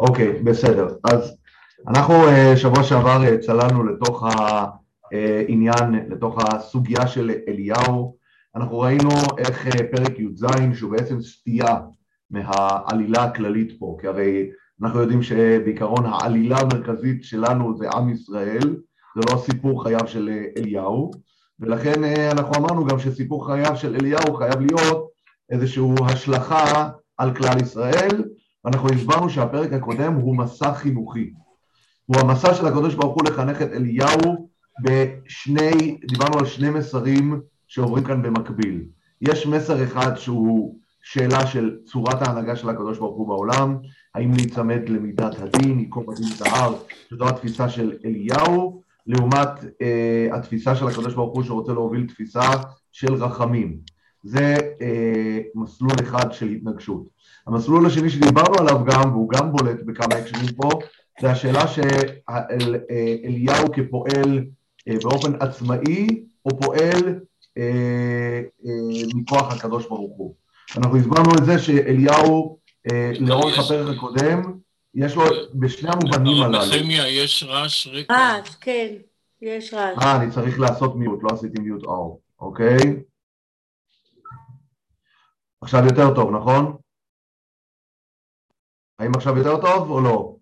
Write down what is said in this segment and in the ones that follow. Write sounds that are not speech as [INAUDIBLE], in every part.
אוקיי, בסדר. אז אנחנו אה, שבוע שעבר אה, צללנו לתוך העניין, לתוך הסוגיה של אליהו. אנחנו ראינו איך אה, פרק י"ז, שהוא בעצם סטייה מהעלילה הכללית פה, כי הרי אנחנו יודעים שבעיקרון העלילה המרכזית שלנו זה עם ישראל, זה לא סיפור חייו של אליהו, ולכן אנחנו אמרנו גם שסיפור חייו של אליהו חייב להיות איזושהי השלכה על כלל ישראל, ואנחנו הסברנו שהפרק הקודם הוא מסע חינוכי. הוא המסע של הקדוש ברוך הוא לחנך את אליהו בשני, דיברנו על שני מסרים שעוברים כאן במקביל. יש מסר אחד שהוא שאלה של צורת ההנהגה של הקדוש ברוך הוא בעולם, האם להיצמד למידת הדין, ייקום הדין את ההר, שזו התפיסה של אליהו, לעומת אה, התפיסה של הקדוש ברוך הוא שרוצה להוביל תפיסה של רחמים. זה אה, מסלול אחד של התנגשות. המסלול השני שדיברנו עליו גם, והוא גם בולט בכמה הקשרים פה, זה השאלה שאליהו כפועל אה, באופן עצמאי, או פועל אה, אה, מכוח הקדוש ברוך הוא. אנחנו הסברנו את זה שאליהו, לאורך הפרק הקודם, יש לו בשני המובנים הללו. נחמיה, יש רעש רקע. רעש, כן, יש רעש. אה, אני צריך לעשות מיוט, לא עשיתי מיוט אור, אוקיי? עכשיו יותר טוב, נכון? האם עכשיו יותר טוב או לא?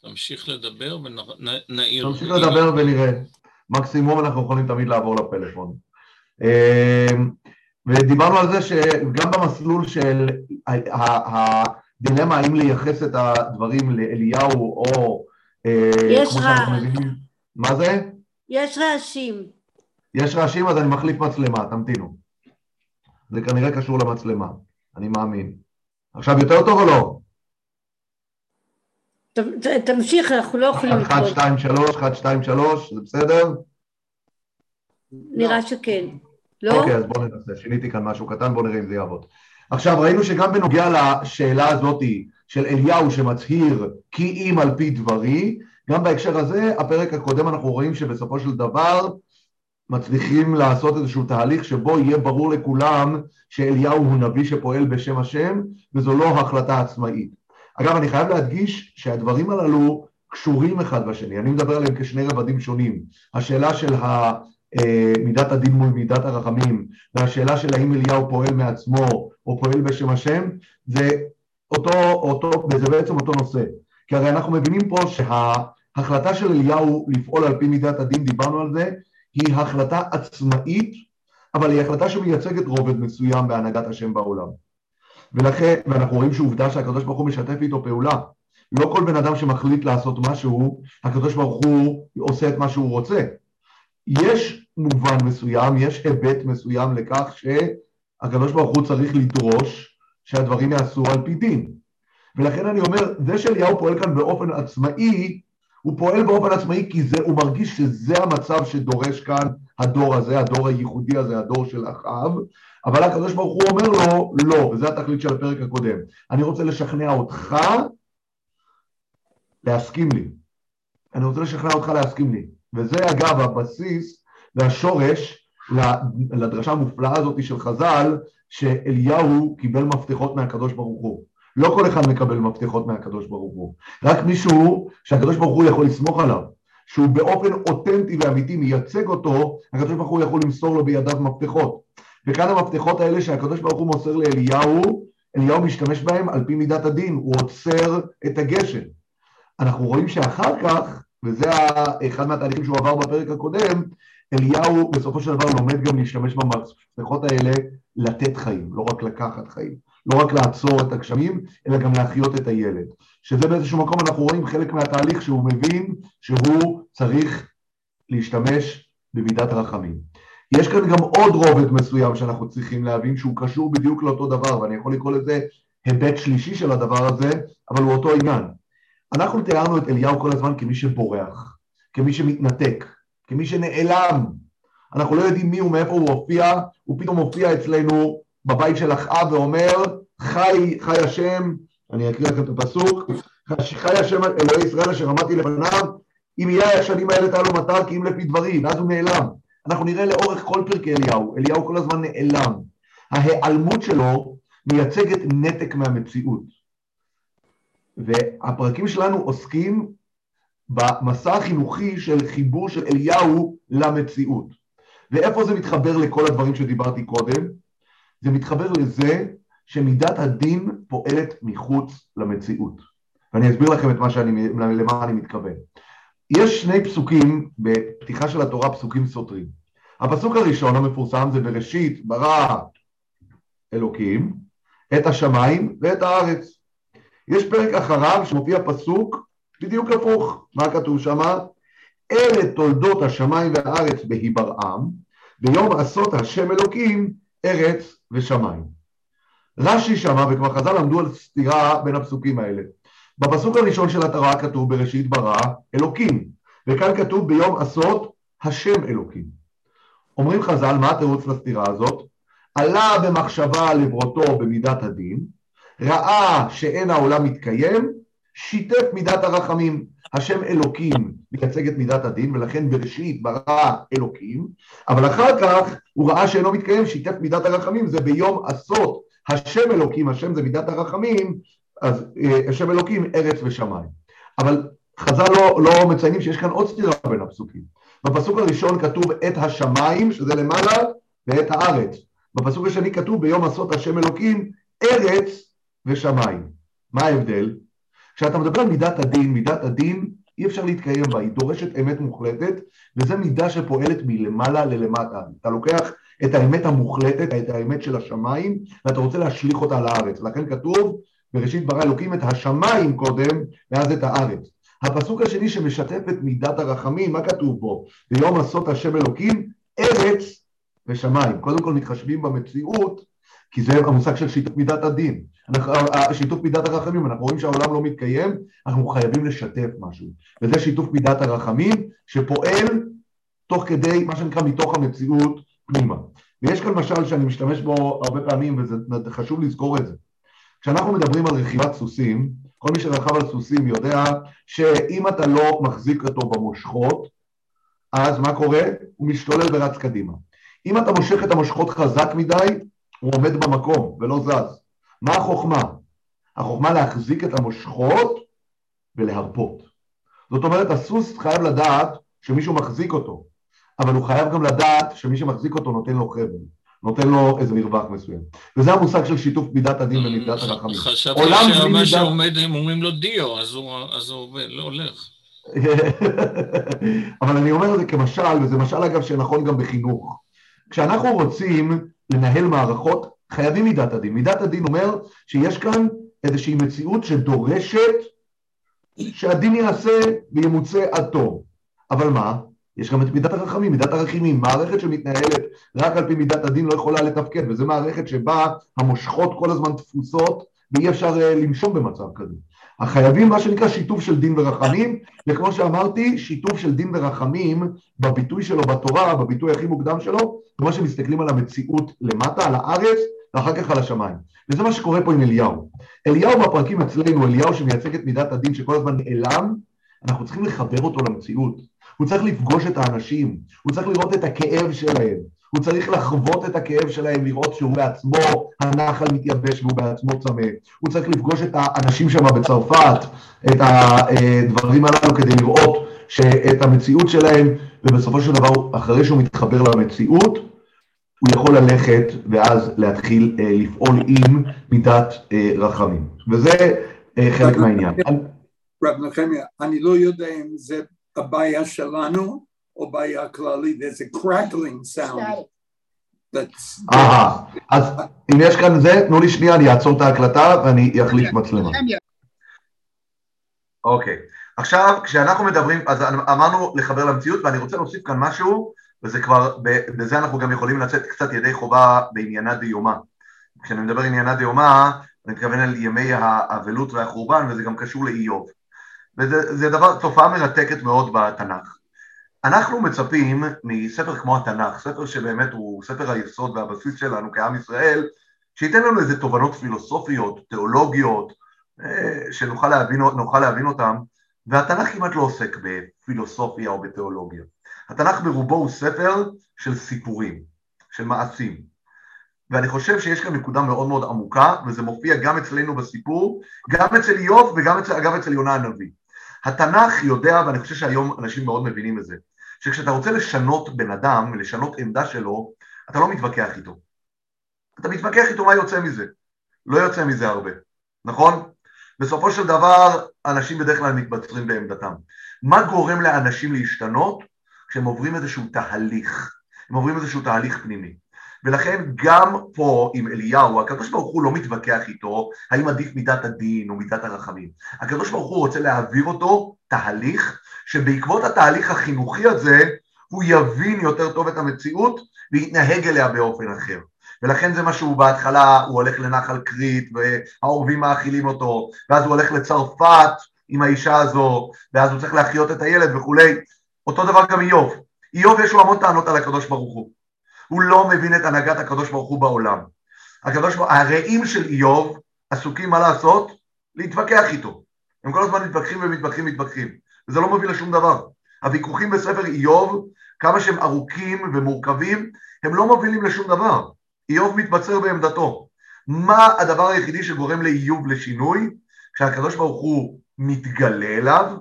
תמשיך לדבר ונעיר. תמשיך לדבר ונראה. מקסימום אנחנו יכולים תמיד לעבור לפלאפון. אמ, ודיברנו על זה שגם במסלול של הדילמה האם לייחס את הדברים לאליהו או... אה, יש רעש. מה זה? יש רעשים. יש רעשים אז אני מחליף מצלמה, תמתינו. זה כנראה קשור למצלמה, אני מאמין. עכשיו יותר טוב או לא? תמשיך, אנחנו לא יכולים לקרוא. 1, 2, 3, 1, 2, 3, זה בסדר? נראה שכן. לא? אוקיי, אז בואו ננסה. שיניתי כאן משהו קטן, בואו נראה אם זה יעבוד. עכשיו, ראינו שגם בנוגע לשאלה הזאת של אליהו שמצהיר כי אם על פי דברי, גם בהקשר הזה, הפרק הקודם אנחנו רואים שבסופו של דבר מצליחים לעשות איזשהו תהליך שבו יהיה ברור לכולם שאליהו הוא נביא שפועל בשם השם, וזו לא החלטה עצמאית. אגב, אני חייב להדגיש שהדברים הללו קשורים אחד בשני, אני מדבר עליהם כשני רבדים שונים. השאלה של אה, מידת הדין מול מידת הרחמים, והשאלה של האם אליהו פועל מעצמו או פועל בשם השם, זה אותו, אותו, וזה בעצם אותו נושא. כי הרי אנחנו מבינים פה שההחלטה של אליהו לפעול על פי מידת הדין, דיברנו על זה, היא החלטה עצמאית, אבל היא החלטה שמייצגת רובד מסוים בהנהגת השם בעולם. ולכן, ואנחנו רואים שעובדה שהקדוש ברוך הוא משתף איתו פעולה. לא כל בן אדם שמחליט לעשות משהו, הקדוש ברוך הוא עושה את מה שהוא רוצה. יש מובן מסוים, יש היבט מסוים לכך שהקדוש ברוך הוא צריך לדרוש שהדברים יעשו על פי דין. ולכן אני אומר, זה שאליהו פועל כאן באופן עצמאי, הוא פועל באופן עצמאי כי זה, הוא מרגיש שזה המצב שדורש כאן הדור הזה, הדור הייחודי הזה, הדור של אחאב, אבל הקדוש ברוך הוא אומר לו, לא, וזה התכלית של הפרק הקודם. אני רוצה לשכנע אותך להסכים לי. אני רוצה לשכנע אותך להסכים לי. וזה אגב הבסיס והשורש לדרשה המופלאה הזאת של חז"ל, שאליהו קיבל מפתחות מהקדוש ברוך הוא. לא כל אחד מקבל מפתחות מהקדוש ברוך הוא, רק מישהו שהקדוש ברוך הוא יכול לסמוך עליו, שהוא באופן אותנטי ואמיתי מייצג אותו, הקדוש ברוך הוא יכול למסור לו בידיו מפתחות. וכאן המפתחות האלה שהקדוש ברוך הוא מוסר לאליהו, אליהו משתמש בהם על פי מידת הדין, הוא עוצר את הגשם. אנחנו רואים שאחר כך, וזה אחד מהתהליכים שהוא עבר בפרק הקודם, אליהו בסופו של דבר לומד גם להשתמש במפתחות האלה לתת חיים, לא רק לקחת חיים. לא רק לעצור את הגשמים, אלא גם להחיות את הילד. שזה באיזשהו מקום אנחנו רואים חלק מהתהליך שהוא מבין שהוא צריך להשתמש במידת רחמים. יש כאן גם עוד רובד מסוים שאנחנו צריכים להבין שהוא קשור בדיוק לאותו דבר, ואני יכול לקרוא לזה היבט שלישי של הדבר הזה, אבל הוא אותו עניין. אנחנו תיארנו את אליהו כל הזמן כמי שבורח, כמי שמתנתק, כמי שנעלם. אנחנו לא יודעים מי הוא, מאיפה הוא הופיע, הוא פתאום מופיע אצלנו בבית של אחאב ואומר, חי, חי השם, אני אקריא לכם את הפסוק, חי השם אלוהי ישראל אשר עמדתי לפניו, אם יהיה השנים האלה תעלו מטר כי אם לפי דברי, ואז הוא נעלם. אנחנו נראה לאורך כל פרקי אליהו, אליהו כל הזמן נעלם. ההיעלמות שלו מייצגת נתק מהמציאות. והפרקים שלנו עוסקים במסע החינוכי של חיבור של אליהו למציאות. ואיפה זה מתחבר לכל הדברים שדיברתי קודם? זה מתחבר לזה שמידת הדין פועלת מחוץ למציאות. ואני אסביר לכם את מה שאני, למה אני מתכוון. יש שני פסוקים בפתיחה של התורה, פסוקים סותרים. הפסוק הראשון המפורסם זה בראשית ברא אלוקים את השמיים ואת הארץ. יש פרק אחריו שמופיע פסוק בדיוק הפוך. מה כתוב שם? אלה תולדות השמיים והארץ בהיברעם, ביום עשות השם אלוקים ארץ ושמיים. רש"י שמה, וכבר חז"ל למדו על סתירה בין הפסוקים האלה. בפסוק הראשון של התורה כתוב בראשית ברא אלוקים, וכאן כתוב ביום עשות השם אלוקים. אומרים חז"ל, מה התירוץ לסתירה הזאת? עלה במחשבה לברותו במידת הדין, ראה שאין העולם מתקיים, שיתף מידת הרחמים. השם אלוקים מייצג את מידת הדין, ולכן בראשית ברא אלוקים, אבל אחר כך הוא ראה שאינו מתקיים, שיתף מידת הרחמים, זה ביום עשות השם אלוקים, השם זה מידת הרחמים, אז אה, השם אלוקים ארץ ושמיים. אבל חז"ל לא, לא מציינים שיש כאן עוד סתירה בין הפסוקים. בפסוק הראשון כתוב את השמיים, שזה למעלה, ואת הארץ. בפסוק השני כתוב ביום עשות השם אלוקים ארץ ושמיים. מה ההבדל? כשאתה מדבר על מידת הדין, מידת הדין אי אפשר להתקיים בה, היא דורשת אמת מוחלטת, וזו מידה שפועלת מלמעלה ללמטה. אתה לוקח את האמת המוחלטת, את האמת של השמיים, ואתה רוצה להשליך אותה לארץ. לכן כתוב, בראשית ברא אלוקים את השמיים קודם, ואז את הארץ. הפסוק השני שמשתף את מידת הרחמים, מה כתוב בו? ביום עשות השם אלוקים, ארץ ושמיים. קודם כל מתחשבים במציאות, כי זה המושג של שיתוף מידת הדין. שיתוף מידת הרחמים, אנחנו רואים שהעולם לא מתקיים, אנחנו חייבים לשתף משהו. וזה שיתוף מידת הרחמים שפועל תוך כדי, מה שנקרא, מתוך המציאות פנימה. ויש כאן משל שאני משתמש בו הרבה פעמים, וזה חשוב לזכור את זה. כשאנחנו מדברים על רכיבת סוסים, כל מי שרכב על סוסים יודע שאם אתה לא מחזיק אותו במושכות, אז מה קורה? הוא משתולל ורץ קדימה. אם אתה מושך את המושכות חזק מדי, הוא עומד במקום ולא זז. מה החוכמה? החוכמה להחזיק את המושכות ולהרפות. זאת אומרת, הסוס חייב לדעת שמישהו מחזיק אותו, אבל הוא חייב גם לדעת שמי שמחזיק אותו נותן לו חבל, נותן לו איזה מרווח מסוים. וזה המושג של שיתוף מידת הדין ומידת הרחמים. חשבתי שמה שעומד הם אומרים לו דיו, אז הוא לא הולך. [LAUGHS] אבל אני אומר את זה כמשל, וזה משל אגב שנכון גם בחינוך. כשאנחנו רוצים לנהל מערכות, חייבים מידת הדין. מידת הדין אומר שיש כאן איזושהי מציאות שדורשת שהדין יעשה וימוצה עד תום. אבל מה? יש גם את מידת הרחמים, מידת הרחימים. מערכת שמתנהלת רק על פי מידת הדין לא יכולה לתפקד, וזו מערכת שבה המושכות כל הזמן תפוסות ואי אפשר אה, לנשום במצב כזה. החייבים מה שנקרא שיתוף של דין ורחמים, וכמו שאמרתי, שיתוף של דין ורחמים בביטוי שלו בתורה, בביטוי הכי מוקדם שלו, כמו שמסתכלים על המציאות למטה, על הארץ, ואחר כך על השמיים. וזה מה שקורה פה עם אליהו. אליהו בפרקים אצלנו, אליהו שמייצג את מידת הדין שכל הזמן נעלם, אנחנו צריכים לחבר אותו למציאות. הוא צריך לפגוש את האנשים, הוא צריך לראות את הכאב שלהם, הוא צריך לחוות את הכאב שלהם, לראות שהוא בעצמו, הנחל מתייבש והוא בעצמו צמא. הוא צריך לפגוש את האנשים שם בצרפת, את הדברים הללו כדי לראות את המציאות שלהם, ובסופו של דבר, אחרי שהוא מתחבר למציאות, הוא יכול ללכת ואז להתחיל אה, לפעול עם מידת אה, רחמים. וזה אה, חלק מהעניין. רב נחמיה, אני לא יודע אם זה הבעיה שלנו או בעיה כללית, there's a crackling sound. אהה, אז אם יש כאן זה, תנו לי שנייה, אני אעצור את ההקלטה ואני אחליף מצלמה. אוקיי, עכשיו כשאנחנו מדברים, אז אמרנו לחבר למציאות ואני רוצה להוסיף כאן משהו וזה כבר, בזה אנחנו גם יכולים לצאת קצת ידי חובה בעניינה דיומא. כשאני מדבר עניינה דיומא, אני מתכוון על ימי האבלות והחורבן, וזה גם קשור לאיוב. וזה דבר, תופעה מרתקת מאוד בתנ"ך. אנחנו מצפים מספר כמו התנ"ך, ספר שבאמת הוא ספר היסוד והבסיס שלנו כעם ישראל, שייתן לנו איזה תובנות פילוסופיות, תיאולוגיות, אה, שנוכל להבין, להבין אותן, והתנ"ך כמעט לא עוסק בפילוסופיה או בתיאולוגיה. התנ"ך ברובו הוא ספר של סיפורים, של מעשים. ואני חושב שיש כאן נקודה מאוד מאוד עמוקה, וזה מופיע גם אצלנו בסיפור, גם אצל איוב וגם אצל, אגב אצל יונה הנביא. התנ"ך יודע, ואני חושב שהיום אנשים מאוד מבינים את זה, שכשאתה רוצה לשנות בן אדם, לשנות עמדה שלו, אתה לא מתווכח איתו. אתה מתווכח איתו מה יוצא מזה. לא יוצא מזה הרבה, נכון? בסופו של דבר אנשים בדרך כלל מתבצרים בעמדתם. מה גורם לאנשים להשתנות? כשהם עוברים איזשהו תהליך, הם עוברים איזשהו תהליך פנימי. ולכן גם פה עם אליהו, הקדוש ברוך הוא לא מתווכח איתו האם עדיף מידת הדין או מידת הרחמים. הקדוש ברוך הוא רוצה להעביר אותו תהליך, שבעקבות התהליך החינוכי הזה, הוא יבין יותר טוב את המציאות ויתנהג אליה באופן אחר. ולכן זה מה שהוא בהתחלה, הוא הולך לנחל כרית והעורבים מאכילים אותו, ואז הוא הולך לצרפת עם האישה הזו, ואז הוא צריך להחיות את הילד וכולי. אותו דבר גם איוב. איוב יש לו המון טענות על הקדוש ברוך הוא. הוא לא מבין את הנהגת הקדוש ברוך הוא בעולם. הקדוש ברוך הרעים של איוב עסוקים מה לעשות? להתווכח איתו. הם כל הזמן מתווכחים ומתווכחים ומתווכחים, וזה לא מוביל לשום דבר. הוויכוחים בספר איוב, כמה שהם ארוכים ומורכבים, הם לא מובילים לשום דבר. איוב מתבצר בעמדתו. מה הדבר היחידי שגורם לאיוב לשינוי? כשהקדוש ברוך הוא מתגלה אליו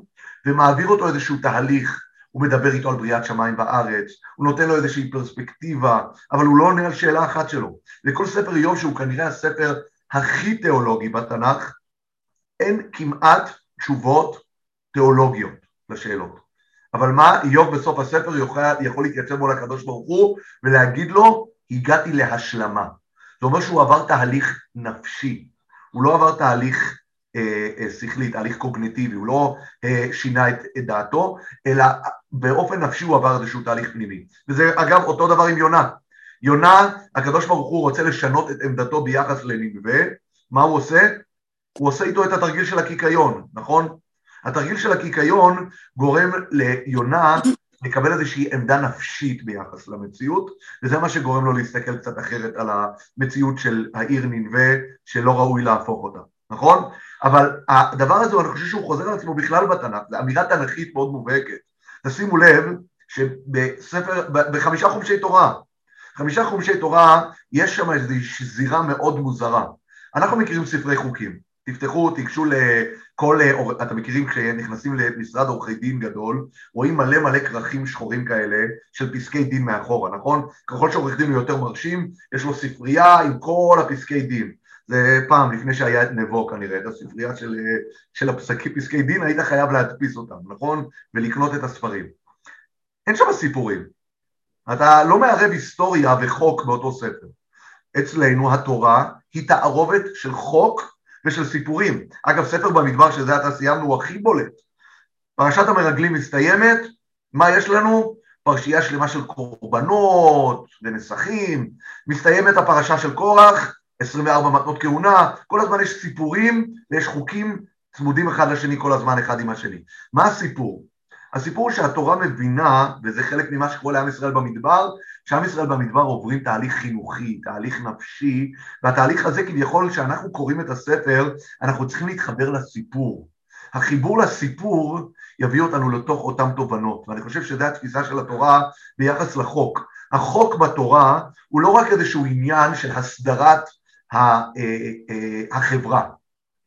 ומעביר אותו איזשהו תהליך הוא מדבר איתו על בריאת שמיים וארץ, הוא נותן לו איזושהי פרספקטיבה, אבל הוא לא עונה על שאלה אחת שלו. לכל ספר איוב, שהוא כנראה הספר הכי תיאולוגי בתנ"ך, אין כמעט תשובות תיאולוגיות לשאלות. אבל מה, איוב בסוף הספר יכול, יכול להתייצב מול הקדוש ברוך הוא ולהגיד לו, הגעתי להשלמה. זה אומר שהוא עבר תהליך נפשי, הוא לא עבר תהליך שכלי, תהליך קוגניטיבי, הוא לא אה, שינה את דעתו, אלא באופן נפשי הוא עבר איזשהו תהליך פנימי. וזה אגב אותו דבר עם יונה. יונה, הקדוש ברוך הוא רוצה לשנות את עמדתו ביחס לנגבה, מה הוא עושה? הוא עושה איתו את התרגיל של הקיקיון, נכון? התרגיל של הקיקיון גורם ליונה לקבל איזושהי עמדה נפשית ביחס למציאות, וזה מה שגורם לו להסתכל קצת אחרת על המציאות של העיר ננבה, שלא ראוי להפוך אותה, נכון? אבל הדבר הזה, אני חושב שהוא חוזר על עצמו בכלל בתנ"ך, זו אמירה תנ"כית מאוד מובהקת. תשימו לב שבספר, בחמישה חומשי תורה, חמישה חומשי תורה, יש שם איזושהי זירה מאוד מוזרה. אנחנו מכירים ספרי חוקים. תפתחו, תיגשו לכל, אתם מכירים כשנכנסים למשרד עורכי דין גדול, רואים מלא מלא כרכים שחורים כאלה של פסקי דין מאחורה, נכון? ככל שעורך דין הוא יותר מרשים, יש לו ספרייה עם כל הפסקי דין. זה פעם, לפני שהיה את נבו כנראה, את הספרייה של, של הפסקי פסקי דין, היית חייב להדפיס אותם, נכון? ולקנות את הספרים. אין שם סיפורים. אתה לא מערב היסטוריה וחוק באותו ספר. אצלנו התורה היא תערובת של חוק ושל סיפורים. אגב, ספר במדבר שזה עתה סיימנו הוא הכי בולט. פרשת המרגלים מסתיימת, מה יש לנו? פרשייה שלמה של קורבנות ונסכים, מסתיימת הפרשה של קורח, 24 מתנות כהונה, כל הזמן יש סיפורים ויש חוקים צמודים אחד לשני כל הזמן אחד עם השני. מה הסיפור? הסיפור שהתורה מבינה, וזה חלק ממה שקורה לעם ישראל במדבר, שעם ישראל במדבר עוברים תהליך חינוכי, תהליך נפשי, והתהליך הזה כביכול כשאנחנו קוראים את הספר, אנחנו צריכים להתחבר לסיפור. החיבור לסיפור יביא אותנו לתוך אותן תובנות, ואני חושב שזו התפיסה של התורה ביחס לחוק. החוק בתורה הוא לא רק איזשהו עניין של הסדרת החברה.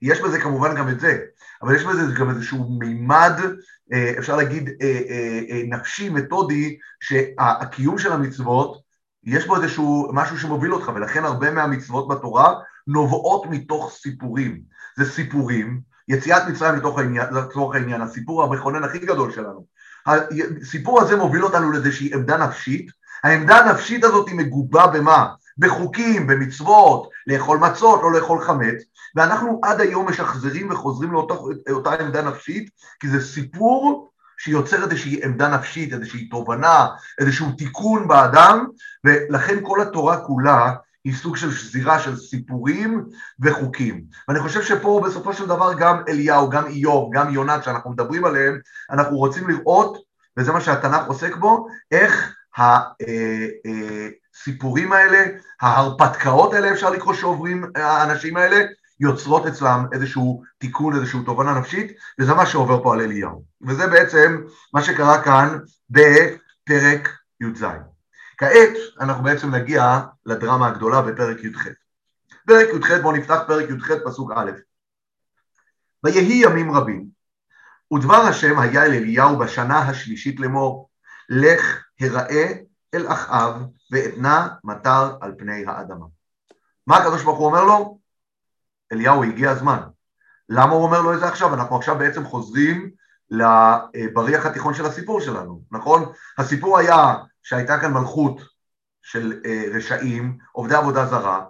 יש בזה כמובן גם את זה, אבל יש בזה גם איזשהו מימד, אה, אפשר להגיד, נפשי, מתודי, שהקיום של המצוות, יש בו איזשהו משהו שמוביל אותך, ולכן הרבה מהמצוות בתורה נובעות מתוך סיפורים. זה סיפורים, יציאת מצרים מתוך העניין, לצורך העניין, הסיפור המכונן הכי גדול שלנו. הסיפור הזה מוביל אותנו לאיזושהי עמדה נפשית, העמדה הנפשית הזאת היא מגובה במה? בחוקים, במצוות, לאכול מצות, לא לאכול חמץ, ואנחנו עד היום משחזרים וחוזרים לאותה עמדה נפשית, כי זה סיפור שיוצר איזושהי עמדה נפשית, איזושהי תובנה, איזשהו תיקון באדם, ולכן כל התורה כולה היא סוג של שזירה של סיפורים וחוקים. ואני חושב שפה בסופו של דבר גם אליהו, גם איוב, גם יונת שאנחנו מדברים עליהם, אנחנו רוצים לראות, וזה מה שהתנ"ך עוסק בו, איך הסיפורים האלה, ההרפתקאות האלה אפשר לקרוא שעוברים האנשים האלה, יוצרות אצלם איזשהו תיקון, איזושהי תובנה נפשית, וזה מה שעובר פה על אליהו. וזה בעצם מה שקרה כאן בפרק י"ז. כעת אנחנו בעצם נגיע לדרמה הגדולה בפרק י"ח. פרק י"ח, בואו נפתח פרק י"ח פסוק א'. ויהי ימים רבים, ודבר השם היה אל אליהו בשנה השלישית לאמור, לך הראה אל אחאב ואתנה מטר על פני האדמה. מה הקדוש ברוך הוא אומר לו? אליהו, הגיע הזמן. למה הוא אומר לו את זה עכשיו? אנחנו עכשיו בעצם חוזרים לבריח התיכון של הסיפור שלנו, נכון? הסיפור היה שהייתה כאן מלכות של אה, רשעים, עובדי עבודה זרה,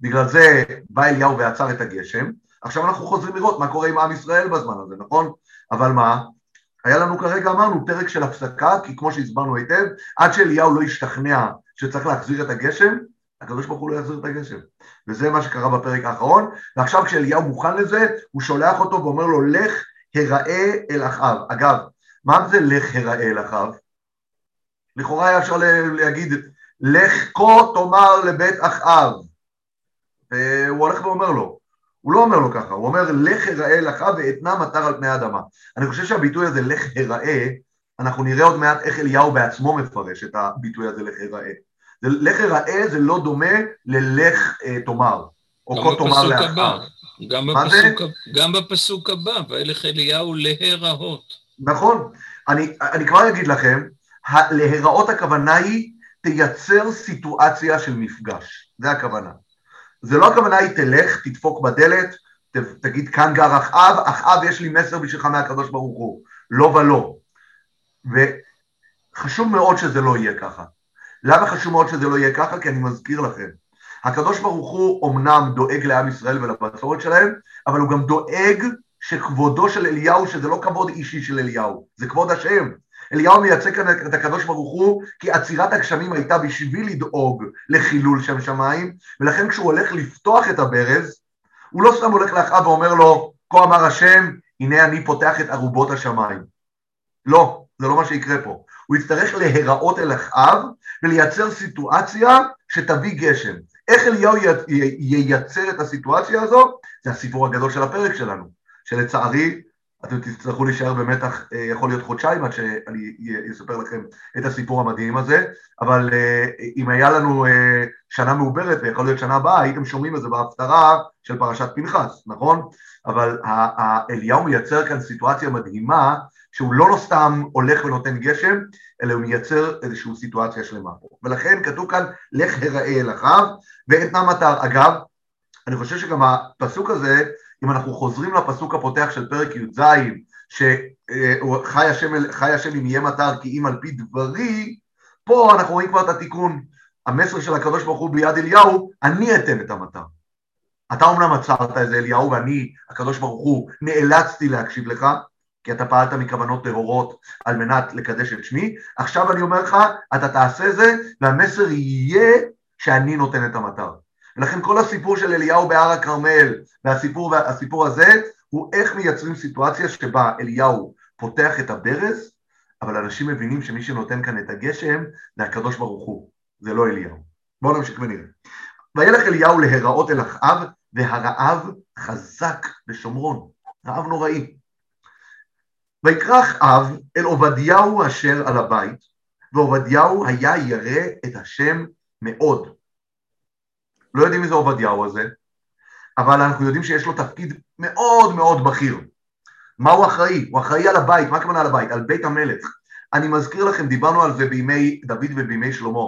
בגלל זה בא אליהו ועצר את הגשם, עכשיו אנחנו חוזרים לראות מה קורה עם עם ישראל בזמן הזה, נכון? אבל מה? היה לנו כרגע, אמרנו, פרק של הפסקה, כי כמו שהסברנו היטב, עד שאליהו לא השתכנע שצריך להחזיר את הגשם, הקדוש ברוך הוא לא יחזיר את הגשם. וזה מה שקרה בפרק האחרון, ועכשיו כשאליהו מוכן לזה, הוא שולח אותו ואומר לו, לך הראה אל אחאב. אגב, מה זה לך הראה אל אחאב? לכאורה היה אפשר להגיד, לך כה תאמר לבית אחאב. והוא הולך ואומר לו, הוא לא אומר לו ככה, הוא אומר לך הראה לך ואתנה מטר על פני האדמה. אני חושב שהביטוי הזה לך הראה, אנחנו נראה עוד מעט איך אליהו בעצמו מפרש את הביטוי הזה לך הראה. לך הראה זה לא דומה ללך אה, תאמר, או כה תאמר לאחר. גם בפסוק, גם בפסוק הבא, וילך אליהו להיראות. נכון. אני, אני כבר אגיד לכם, להיראות הכוונה היא תייצר סיטואציה של מפגש, זה הכוונה. זה לא הכוונה היא תלך, תדפוק בדלת, ת, תגיד כאן גר אחאב, אחאב יש לי מסר בשבילך מהקדוש ברוך הוא, לא ולא. וחשוב מאוד שזה לא יהיה ככה. למה חשוב מאוד שזה לא יהיה ככה? כי אני מזכיר לכם, הקדוש ברוך הוא אמנם דואג לעם ישראל ולבצורת שלהם, אבל הוא גם דואג שכבודו של אליהו, שזה לא כבוד אישי של אליהו, זה כבוד השם. אליהו מייצג כאן את הקדוש ברוך הוא כי עצירת הגשמים הייתה בשביל לדאוג לחילול שם שמיים ולכן כשהוא הולך לפתוח את הברז הוא לא סתם הולך לאחאב ואומר לו כה אמר השם הנה אני פותח את ארובות השמיים לא, זה לא מה שיקרה פה הוא יצטרך להיראות אל אחאב ולייצר סיטואציה שתביא גשם איך אליהו ייצר את הסיטואציה הזו? זה הסיפור הגדול של הפרק שלנו שלצערי אתם תצטרכו להישאר במתח, אה, יכול להיות חודשיים עד שאני אספר לכם את הסיפור המדהים הזה, אבל אה, אם היה לנו אה, שנה מעוברת ויכול להיות שנה הבאה, הייתם שומעים את זה בהפטרה של פרשת פנחס, נכון? אבל אליהו מייצר כאן סיטואציה מדהימה, שהוא לא, לא סתם הולך ונותן גשם, אלא הוא מייצר איזושהי סיטואציה שלמה פה. ולכן כתוב כאן, לך הראה אל אחיו ואתנה מטר. אגב, אני חושב שגם הפסוק הזה, אם אנחנו חוזרים לפסוק הפותח של פרק י"ז, שחי השם, חי השם אם יהיה מטר כי אם על פי דברי, פה אנחנו רואים כבר את התיקון. המסר של הקדוש ברוך הוא ביד אליהו, אני אתן את המטר. אתה אומנם עצרת איזה אליהו ואני, הקדוש ברוך הוא, נאלצתי להקשיב לך, כי אתה פעלת מכוונות טהורות על מנת לקדש את שמי, עכשיו אני אומר לך, אתה תעשה זה, והמסר יהיה שאני נותן את המטר. ולכן כל הסיפור של אליהו בהר הכרמל והסיפור, והסיפור הזה הוא איך מייצרים סיטואציה שבה אליהו פותח את הברז, אבל אנשים מבינים שמי שנותן כאן את הגשם זה הקדוש ברוך הוא, זה לא אליהו. בואו נמשיך ונראה. וילך אליהו להיראות אל אחאב, והרעב חזק בשומרון, רעב נוראי. ויקרא אחאב אל עובדיהו אשר על הבית, ועובדיהו היה ירא את השם מאוד. לא יודעים מי זה עובדיהו הזה, אבל אנחנו יודעים שיש לו תפקיד מאוד מאוד בכיר. מה הוא אחראי? הוא אחראי על הבית, מה הכוונה על הבית? על בית המלך. אני מזכיר לכם, דיברנו על זה בימי דוד ובימי שלמה.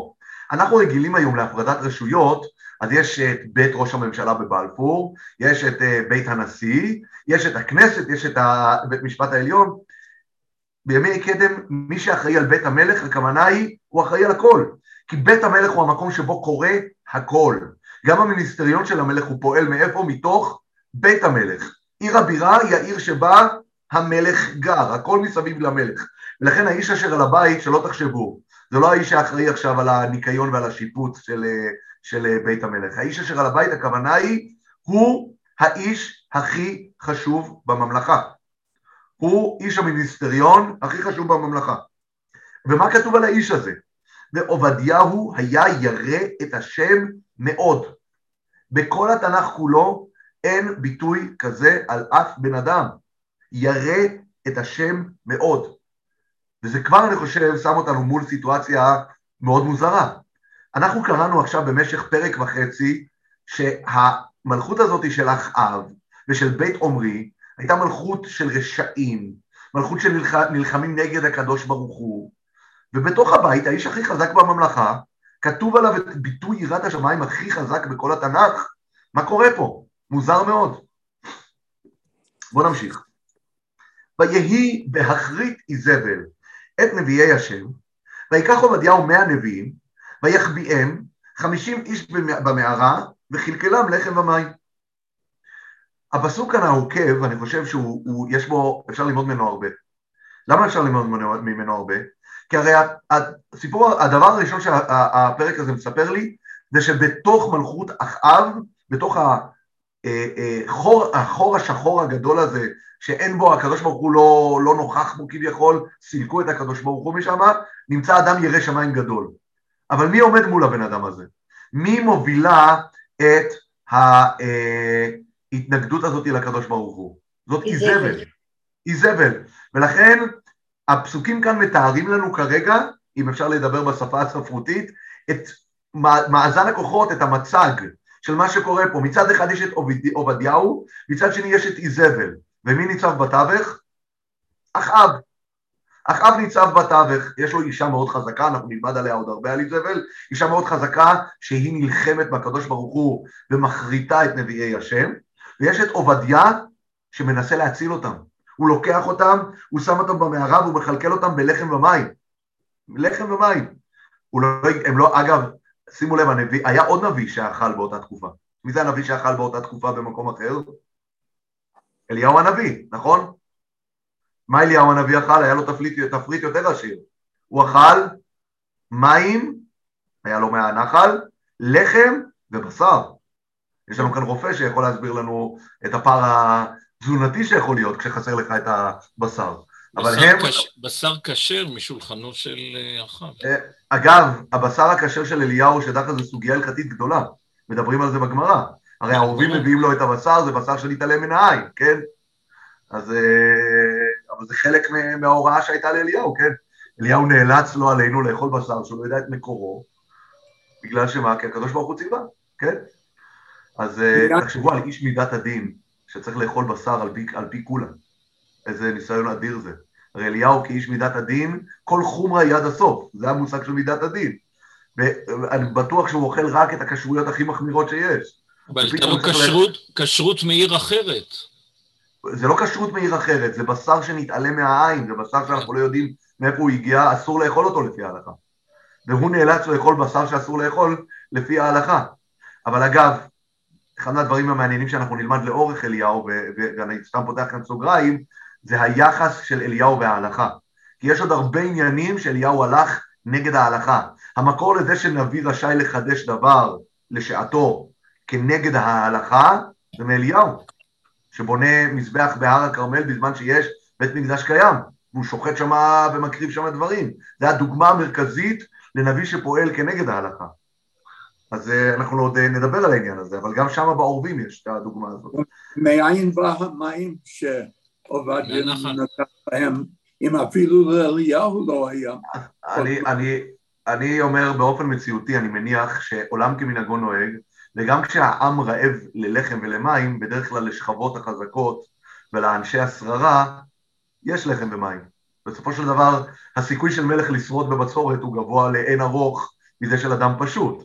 אנחנו רגילים היום להפרדת רשויות, אז יש את בית ראש הממשלה בבלפור, יש את אה, בית הנשיא, יש את הכנסת, יש את בית משפט העליון. בימי קדם, מי שאחראי על בית המלך, הכוונה היא, הוא אחראי על הכל. כי בית המלך הוא המקום שבו קורה הכל. גם המיניסטריון של המלך הוא פועל מאיפה? מתוך בית המלך. עיר הבירה היא העיר שבה המלך גר, הכל מסביב למלך. ולכן האיש אשר על הבית, שלא תחשבו, זה לא האיש שאחראי עכשיו על הניקיון ועל השיפוץ של, של בית המלך. האיש אשר על הבית, הכוונה היא, הוא האיש הכי חשוב בממלכה. הוא איש המיניסטריון הכי חשוב בממלכה. ומה כתוב על האיש הזה? ועובדיהו היה ירא את השם מאוד. בכל התנ"ך כולו אין ביטוי כזה על אף בן אדם. ירא את השם מאוד. וזה כבר, אני חושב, שם אותנו מול סיטואציה מאוד מוזרה. אנחנו קראנו עכשיו במשך פרק וחצי שהמלכות הזאת של אחאב ושל בית עומרי הייתה מלכות של רשעים, מלכות שנלחמים נגד הקדוש ברוך הוא, ובתוך הבית, האיש הכי חזק בממלכה, כתוב עליו את ביטוי יראת השמיים הכי חזק בכל התנ"ך. מה קורה פה? מוזר מאוד. בואו נמשיך. ויהי בהכרית איזבל את נביאי השם, ויקח עובדיהו מאה נביאים, ויחביאם חמישים איש במערה, וכלכלם לחם ומים. הפסוק כאן העוקב, אני חושב שיש בו, אפשר ללמוד ממנו הרבה. למה אפשר ללמוד ממנו הרבה? כי הרי הסיפור, הדבר הראשון שהפרק הזה מספר לי, זה שבתוך מלכות אחאב, בתוך החור, החור השחור הגדול הזה, שאין בו, הקדוש ברוך הוא לא, לא נוכח בו כביכול, סילקו את הקדוש ברוך הוא משם, נמצא אדם ירא שמיים גדול. אבל מי עומד מול הבן אדם הזה? מי מובילה את ההתנגדות הזאת לקדוש ברוך הוא? זאת איזבל. איזבל. ולכן הפסוקים כאן מתארים לנו כרגע, אם אפשר לדבר בשפה הספרותית, את מאזן הכוחות, את המצג של מה שקורה פה. מצד אחד יש את עובדיהו, מצד שני יש את איזבל. ומי ניצב בתווך? אחאב. אחאב ניצב בתווך, יש לו אישה מאוד חזקה, אנחנו נלמד עליה עוד הרבה על איזבל, אישה מאוד חזקה שהיא נלחמת בקדוש ברוך הוא ומחריטה את נביאי השם, ויש את עובדיה שמנסה להציל אותם. הוא לוקח אותם, הוא שם אותם במערה והוא מכלכל אותם בלחם ומים. לחם ומים. לא, הם לא, אגב, שימו לב, הנביא, היה עוד נביא שאכל באותה תקופה. מי זה הנביא שאכל באותה תקופה במקום אחר? אליהו הנביא, נכון? מה אליהו הנביא אכל? היה לו תפריט, תפריט יותר עשיר. הוא אכל מים, היה לו מהנחל, לחם ובשר. יש לנו כאן רופא שיכול להסביר לנו את הפער התזונתי שיכול להיות כשחסר לך את הבשר. אבל הם... קש... בשר כשר משולחנו של אה, אחאב. אה, אגב, הבשר הכשר של אליהו, שדווקא זו סוגיה הלכתית גדולה, מדברים על זה בגמרא. הרי העורבים מביאים לו את הבשר, זה בשר שנתעלם מן העין, כן? אז... אה, אבל זה חלק מההוראה שהייתה לאליהו, כן? אליהו נאלץ לא עלינו לאכול בשר שהוא לא יודע את מקורו, בגלל שמה? כי הקדוש ברוך הוא ציווה, כן? אז תחשבו על איש מידת הדין, שצריך לאכול בשר על פי, על פי כולם. איזה ניסיון אדיר זה. הרי אליהו כאיש מידת הדין, כל חומרה היא עד הסוף, זה המושג של מידת הדין. ואני בטוח שהוא אוכל רק את הכשרויות הכי מחמירות שיש. אבל הייתה לו כשרות, כשרות מעיר אחרת. זה לא כשרות מעיר אחרת, זה בשר שנתעלם מהעין, זה בשר שאנחנו לא יודעים מאיפה הוא הגיע, אסור לאכול אותו לפי ההלכה. והוא נאלץ לאכול בשר שאסור לאכול לפי ההלכה. אבל אגב, אחד מהדברים המעניינים שאנחנו נלמד לאורך אליהו, ואני סתם פותח כאן סוגריים, זה היחס של אליהו וההלכה. כי יש עוד הרבה עניינים שאליהו הלך נגד ההלכה. המקור לזה שנביא רשאי לחדש דבר לשעתו כנגד ההלכה זה מאליהו, שבונה מזבח בהר הכרמל בזמן שיש בית מקדש קיים, והוא שוחט שם ומקריב שם דברים. זו הדוגמה המרכזית לנביא שפועל כנגד ההלכה. אז אה, אנחנו עוד אה, נדבר על העניין הזה, אבל גם שם בעורבים יש את הדוגמה הזאת. מאין בא המים שעובדיה נתן להם, אם אפילו לאליהו לא היה. אני, אני, אני אומר באופן מציאותי, אני מניח שעולם כמנהגו נוהג, וגם כשהעם רעב ללחם ולמים, בדרך כלל לשכבות החזקות ולאנשי השררה, יש לחם ומים. בסופו של דבר, הסיכוי של מלך לשרוד בבצורת הוא גבוה לאין ארוך מזה של אדם פשוט.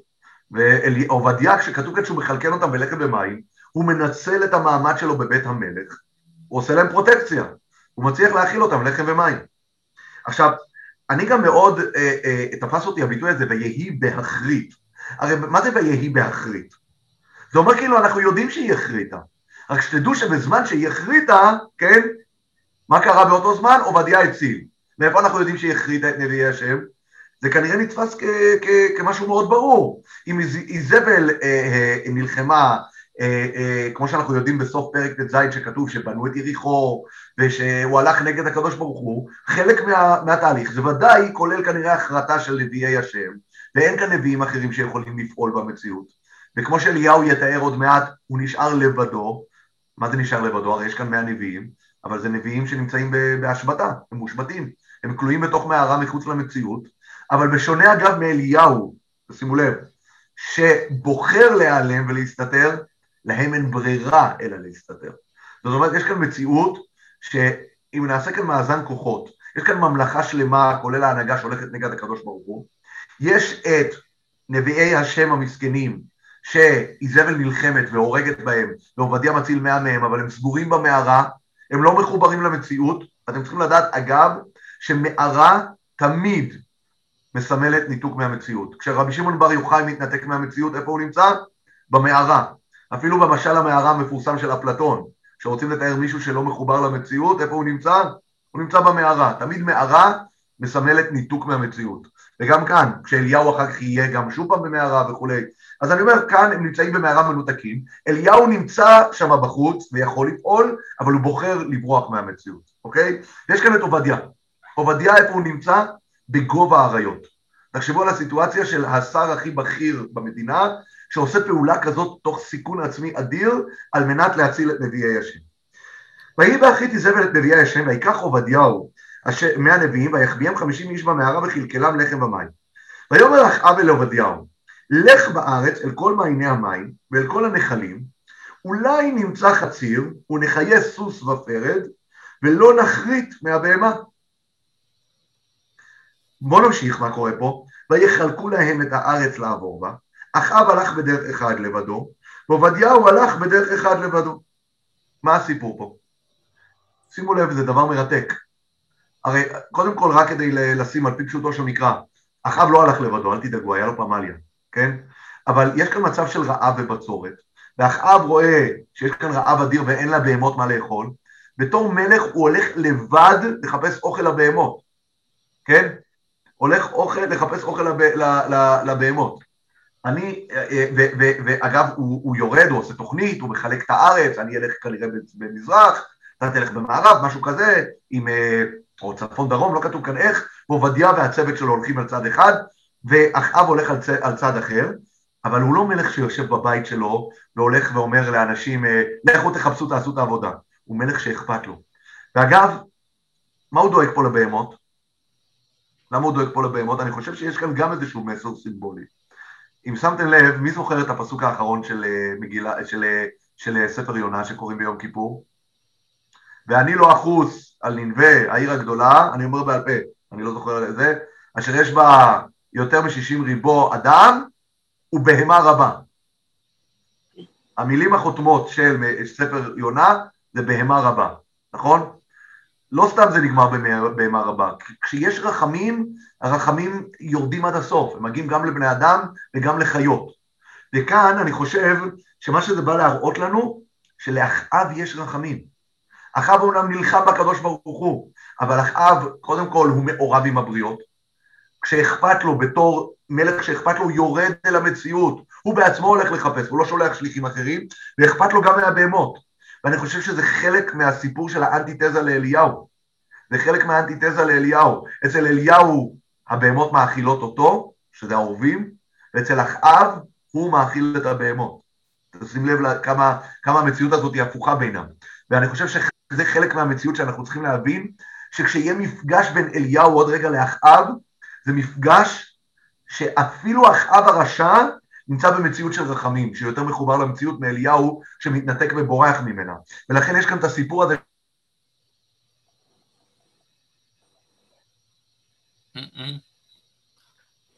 ועובדיה, כשכתוב כאן שהוא מכלכל אותם בלחם ומים, הוא מנצל את המעמד שלו בבית המלך, הוא עושה להם פרוטקציה, הוא מצליח להאכיל אותם לחם ומים. עכשיו, אני גם מאוד, אה, אה, תפס אותי הביטוי הזה, ויהי בהכרית. הרי מה זה ויהי בהכרית? זה אומר כאילו אנחנו יודעים שהיא הכריתה, רק שתדעו שבזמן שהיא הכריתה, כן, מה קרה באותו זמן? עובדיה הציל. מאיפה אנחנו יודעים שהיא הכריתה את נביאי השם? זה כנראה נתפס כמשהו מאוד ברור. אם איזבל אה, אה, נלחמה, כמו שאנחנו יודעים בסוף פרק ט"ז שכתוב שבנו את יריחו ושהוא הלך נגד הקדוש ברוך הוא, חלק מה, מהתהליך זה ודאי כולל כנראה החרטה של נביאי השם, ואין כאן נביאים אחרים שיכולים לפעול במציאות. וכמו שאליהו יתאר עוד מעט, הוא נשאר לבדו. מה זה נשאר לבדו? הרי יש כאן מאה נביאים, אבל זה נביאים שנמצאים בהשבתה, הם מושבתים. הם כלואים בתוך מערה מחוץ למציאות, אבל בשונה אגב מאליהו, שימו לב, שבוחר להיעלם ולהסתתר, להם אין ברירה אלא להסתתר. זאת אומרת, יש כאן מציאות שאם נעשה כאן מאזן כוחות, יש כאן ממלכה שלמה, כולל ההנהגה שהולכת נגד הקדוש ברוך הוא, יש את נביאי השם המסכנים, שאיזבל נלחמת והורגת בהם, ועובדיה מציל מאה מהם, אבל הם סגורים במערה, הם לא מחוברים למציאות, אתם צריכים לדעת, אגב, שמערה תמיד מסמלת ניתוק מהמציאות. כשרבי שמעון בר יוחאי מתנתק מהמציאות, איפה הוא נמצא? במערה. אפילו במשל המערה המפורסם של אפלטון, כשרוצים לתאר מישהו שלא מחובר למציאות, איפה הוא נמצא? הוא נמצא במערה. תמיד מערה מסמלת ניתוק מהמציאות. וגם כאן, כשאליהו אחר כך יהיה גם שוב פעם במערה וכולי. אז אני אומר, כאן הם נמצאים במערה מנותקים, אליהו נמצא שם בחוץ ויכול לפעול, אבל הוא בוחר לברוח מהמציאות, אוקיי? יש כאן את עובדיה. עובדיה, איפה הוא נמצא? בגובה האריות. תחשבו על הסיטואציה של השר הכי בכיר במדינה, שעושה פעולה כזאת תוך סיכון עצמי אדיר, על מנת להציל את נביאי השם. ויהי באחית איזבל את נביאי השם, ויקח עובדיהו מהנביאים, ויחביאם חמישים איש במערה וכלכלם לחם ומים. ויאמר אחאב אל עובדיהו, לך בארץ אל כל מעייני המים ואל כל הנחלים, אולי נמצא חציר ונחיה סוס ופרד, ולא נחריט מהבהמה. בואו נמשיך מה קורה פה. ויחלקו להם את הארץ לעבור בה. אחאב הלך בדרך אחד לבדו, ועובדיהו הלך בדרך אחד לבדו. מה הסיפור פה? שימו לב, זה דבר מרתק. הרי קודם כל, רק כדי לשים על פי פשוטו של מקרא, אחאב לא הלך לבדו, אל תדאגו, היה לו פמליה, כן? אבל יש כאן מצב של רעב ובצורת, ואחאב רואה שיש כאן רעב אדיר ואין לה בהמות מה לאכול, בתור מלך הוא הולך לבד לחפש אוכל לבהמות, כן? הולך אוכל, לחפש אוכל לב, לבהמות. אני, ואגב, הוא, יורד, הוא עושה תוכנית, הוא מחלק את הארץ, אני אלך כנראה במזרח, אתה תלך במערב, משהו כזה, עם, או צפון דרום, לא כתוב כאן איך, ועובדיה והצוות שלו הולכים על צד אחד, ואחאב הולך על, צ, על צד אחר, אבל הוא לא מלך שיושב בבית שלו והולך ואומר לאנשים, לכו תחפשו, תעשו את העבודה. הוא מלך שאכפת לו. ואגב, מה הוא דואג פה לבהמות? למה הוא דואג פה לבהמות? אני חושב שיש כאן גם איזשהו מסר סימבולי. אם שמתם לב, מי זוכר את הפסוק האחרון של, מגילה, של, של ספר יונה שקוראים ביום כיפור? ואני לא אחוס על ננבה, העיר הגדולה, אני אומר בעל פה, אני לא זוכר את זה, אשר יש בה יותר מ-60 ריבו אדם ובהמה רבה. המילים החותמות של ספר יונה זה בהמה רבה, נכון? לא סתם זה נגמר בהמה רבה, כשיש רחמים, הרחמים יורדים עד הסוף, הם מגיעים גם לבני אדם וגם לחיות. וכאן אני חושב שמה שזה בא להראות לנו, שלאחאב יש רחמים. אחאב אומנם נלחם בקדוש ברוך הוא, אבל אחאב, קודם כל הוא מעורב עם הבריות, כשאכפת לו בתור מלך שאכפת לו, הוא יורד אל המציאות, הוא בעצמו הולך לחפש, הוא לא שולח שליחים אחרים, ואכפת לו גם מהבהמות. ואני חושב שזה חלק מהסיפור של האנטיתזה לאליהו. זה חלק מהאנטיתזה לאליהו. אצל אליהו הבהמות מאכילות אותו, שזה האורבים, ואצל אחאב הוא מאכיל את הבהמות. תשים לב לכמה, כמה המציאות הזאת היא הפוכה בינם. ואני חושב שזה חלק מהמציאות שאנחנו צריכים להבין, שכשיהיה מפגש בין אליהו עוד רגע לאחאב, זה מפגש שאפילו אחאב הרשע נמצא במציאות של רחמים, שיותר מחובר למציאות מאליהו שמתנתק ובורח ממנה. ולכן יש כאן את הסיפור הזה.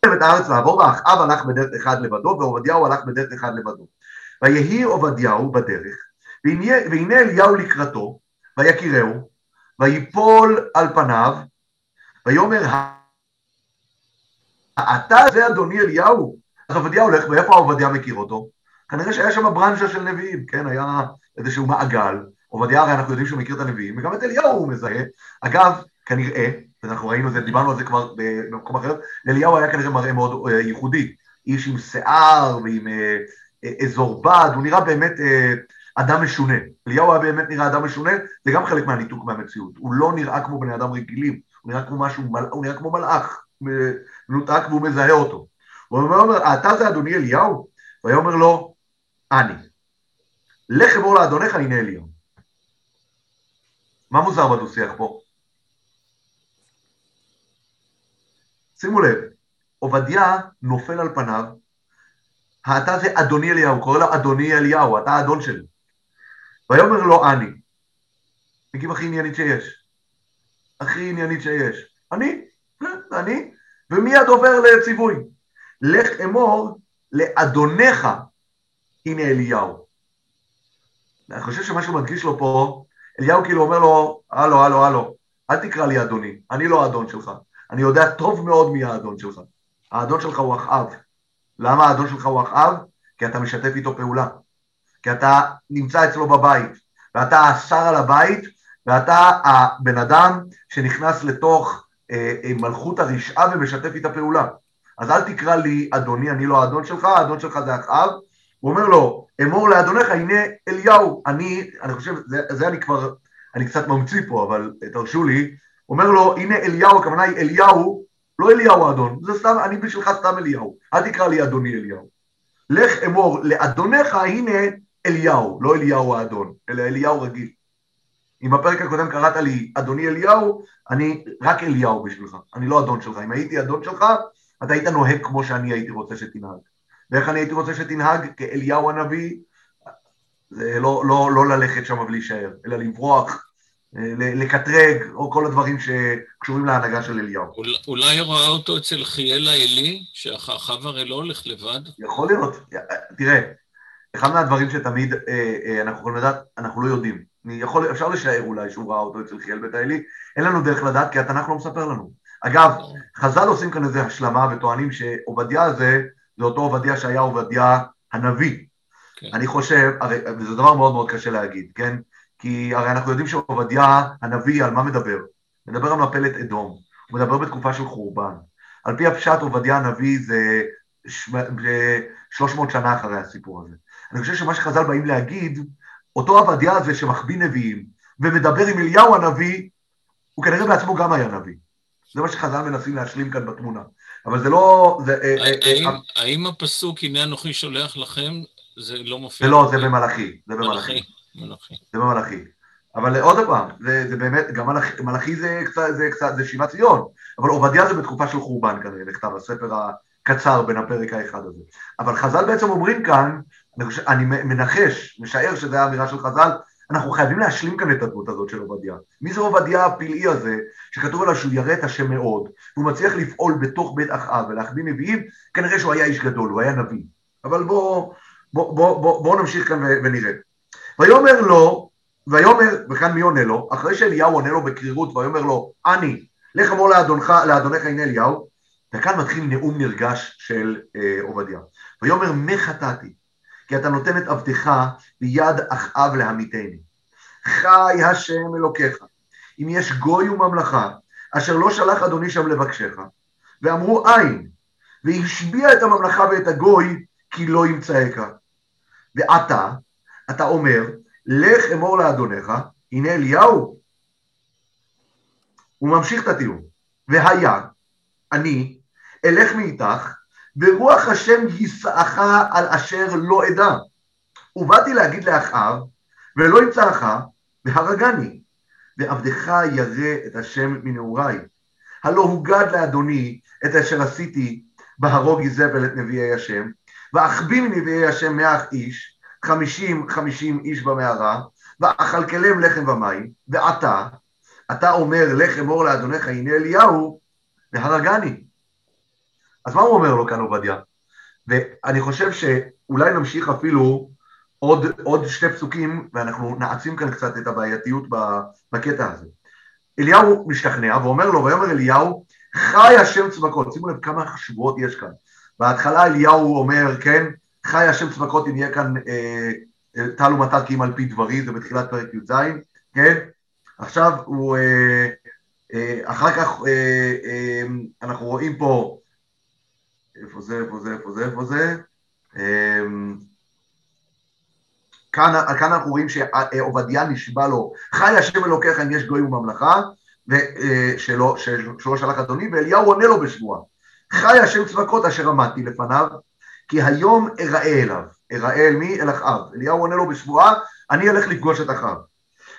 את הארץ לעבור, ואחאב הלך בדרך אחד לבדו, ועובדיהו הלך בדרך אחד לבדו. ויהי עובדיהו בדרך, והנה אליהו לקראתו, ויקירהו, ויפול על פניו, ויאמר, אתה זה אדוני אליהו? אז עובדיה הולך, ואיפה עובדיה מכיר אותו? כנראה שהיה שם ברנז'ה של נביאים, כן? היה איזשהו מעגל. עובדיה הרי אנחנו יודעים שהוא מכיר את הנביאים, וגם את אליהו הוא מזהה. אגב, כנראה, ואנחנו ראינו את זה, דיברנו על זה כבר במקום אחר, לאליהו היה כנראה מראה מאוד ייחודי. איש עם שיער ועם אזור בד, הוא נראה באמת אדם משונה. אליהו היה באמת נראה אדם משונה, זה גם חלק מהניתוק מהמציאות. הוא לא נראה כמו בני אדם רגילים, הוא נראה כמו משהו, הוא נראה כמו מלאך, מנותק והוא מזהה אותו. הוא אומר, אתה זה אדוני אליהו? הוא היה אומר לו, אני. לך אמור לאדונך, הנה אליהו. מה מוזר בדו-שיח פה? שימו לב, עובדיה נופל על פניו, אתה זה אדוני אליהו, קורא לו אדוני אליהו, אתה האדון שלי. ויאמר לו אני, מגיב הכי עניינית שיש, הכי עניינית שיש, אני, כן, אני, ומיד עובר לציווי, לך אמור לאדונך, הנה אליהו. אני חושב שמה שהוא מדגיש לו פה, אליהו כאילו אומר לו, הלו, הלו, הלו, אל תקרא לי אדוני, אני לא האדון שלך. אני יודע טוב מאוד מי האדון שלך. האדון שלך הוא אחאב. למה האדון שלך הוא אחאב? כי אתה משתף איתו פעולה. כי אתה נמצא אצלו בבית, ואתה השר על הבית, ואתה הבן אדם שנכנס לתוך אה, אה, מלכות הרשעה ומשתף איתה פעולה. אז אל תקרא לי אדוני, אני לא האדון שלך, האדון שלך זה אחאב. הוא אומר לו, אמור לאדונך, הנה אליהו. אני, אני חושב, זה, זה אני כבר, אני קצת ממציא פה, אבל תרשו לי, אומר לו, הנה אליהו, הכוונה היא אליהו, לא אליהו האדון, זה סתם, אני בשבילך סתם אליהו, אל תקרא לי אדוני אליהו. לך אמור לאדונך, הנה אליהו, לא אליהו האדון, אלא אליהו רגיל. אם בפרק הקודם קראת לי אדוני אליהו, אני רק אליהו בשבילך, אני לא אדון שלך. אם הייתי אדון שלך, אתה היית נוהג כמו שאני הייתי רוצה שתנהג. ואיך אני הייתי רוצה שתנהג? כאליהו הנביא, זה לא, לא, לא ללכת שם ולהישאר, אלא לברוח לקטרג, או כל הדברים שקשורים להנהגה של אליהו. אולי ראה אותו אצל חיאל האלי, שאחאב הרי לא הולך לבד? יכול להיות. תראה, אחד מהדברים שתמיד אה, אה, אנחנו יכולים לדעת, אנחנו לא יודעים. יכול, אפשר לשער אולי שהוא ראה אותו אצל חיאל בית האלי, אין לנו דרך לדעת כי התנ"ך לא מספר לנו. אגב, חז"ל עושים כאן איזו השלמה וטוענים שעובדיה הזה, זה אותו עובדיה שהיה עובדיה הנביא. כן. אני חושב, הרי, וזה דבר מאוד מאוד קשה להגיד, כן? כי הרי אנחנו יודעים שעובדיה הנביא על מה מדבר? מדבר על מפלת אדום, הוא מדבר בתקופה של חורבן. על פי הפשט עובדיה הנביא זה 300 שנה אחרי הסיפור הזה. אני חושב שמה שחז"ל באים להגיד, אותו עובדיה הזה שמחביא נביאים ומדבר עם אליהו הנביא, הוא כנראה בעצמו גם היה נביא. זה מה שחז"ל מנסים להשלים כאן בתמונה. אבל זה לא... זה, אה, אה, האם, אה, האם הפסוק, הנה אנוכי שולח לכם, זה לא מופיע? זה לא, זה במלאכי. זה במלאכי. מלאכי. זה במלאכי. אבל עוד פעם, זה, זה באמת, גם מלאכי, מלאכי זה קצת, זה קצת, זה שיבת ציון, אבל עובדיה זה בתקופה של חורבן כנראה, נכתב הספר הקצר בין הפרק האחד הזה. אבל חז"ל בעצם אומרים כאן, אני, חושב, אני מנחש, משער שזו האמירה של חז"ל, אנחנו חייבים להשלים כאן את הדמות הזאת של עובדיה. מי זה עובדיה הפלאי הזה, שכתוב עליו שהוא ירא את השם מאוד, והוא מצליח לפעול בתוך בית אחאב ולהחביא נביאים, כנראה שהוא היה איש גדול, הוא היה נביא. אבל בואו בוא, בוא, בוא, בוא נמשיך כאן ונראה. ויאמר לו, ויאמר, וכאן מי עונה לו? אחרי שאליהו עונה לו בקרירות, ויאמר לו, אני, לך אמור לאדונך, לאדונך הנה אליהו, וכאן מתחיל נאום נרגש של אה, עובדיה. ויאמר, מה חטאתי? כי אתה נותן את עבדך ביד אחאב להמיתני. חי השם אלוקיך, אם יש גוי וממלכה, אשר לא שלח אדוני שם לבקשך, ואמרו אין, והשביע את הממלכה ואת הגוי, כי לא ימצאך. ועתה, אתה אומר, לך אמור לאדונך, הנה אליהו. הוא ממשיך את הטיעון. והיה, אני, אלך מאיתך, ורוח השם יישאך על אשר לא אדע. ובאתי להגיד לאחאב, ולא ימצאך, והרגני, ועבדך ירא את השם מנעוריי. הלא הוגד לאדוני את אשר עשיתי בהרוג איזבל את נביאי השם, ואחביא מנביאי השם מאה איש, חמישים חמישים איש במערה, ואכלכלם לחם ומים, ועתה, אתה אומר לך אמור לאדונך הנה אליהו, והרגני. אז מה הוא אומר לו כאן עובדיה? ואני חושב שאולי נמשיך אפילו עוד, עוד שתי פסוקים, ואנחנו נעצים כאן קצת את הבעייתיות בקטע הזה. אליהו משתכנע ואומר לו, ויאמר אליהו, חי השם צבקות, שימו לב כמה שבועות יש כאן. בהתחלה אליהו אומר, כן, חי השם צבקות אם יהיה כאן אה, אה, טל ומטר כי אם על פי דברי, זה בתחילת פרק י"ז, כן? עכשיו הוא, אה, אה, אחר כך אה, אה, אנחנו רואים פה, איפה זה, איפה זה, איפה זה, איפה זה, אה, כאן, כאן אנחנו רואים שעובדיה נשבע לו, חי השם אלוקיך אם יש גוי וממלכה, אה, שלא שלח אדוני, ואליהו עונה לו בשבועה. חי השם צבקות אשר עמדתי לפניו, כי היום אראה אליו. אראה אל מי? אל אחאב. אליהו עונה לו בשבועה, אני אלך לפגוש את אחאב.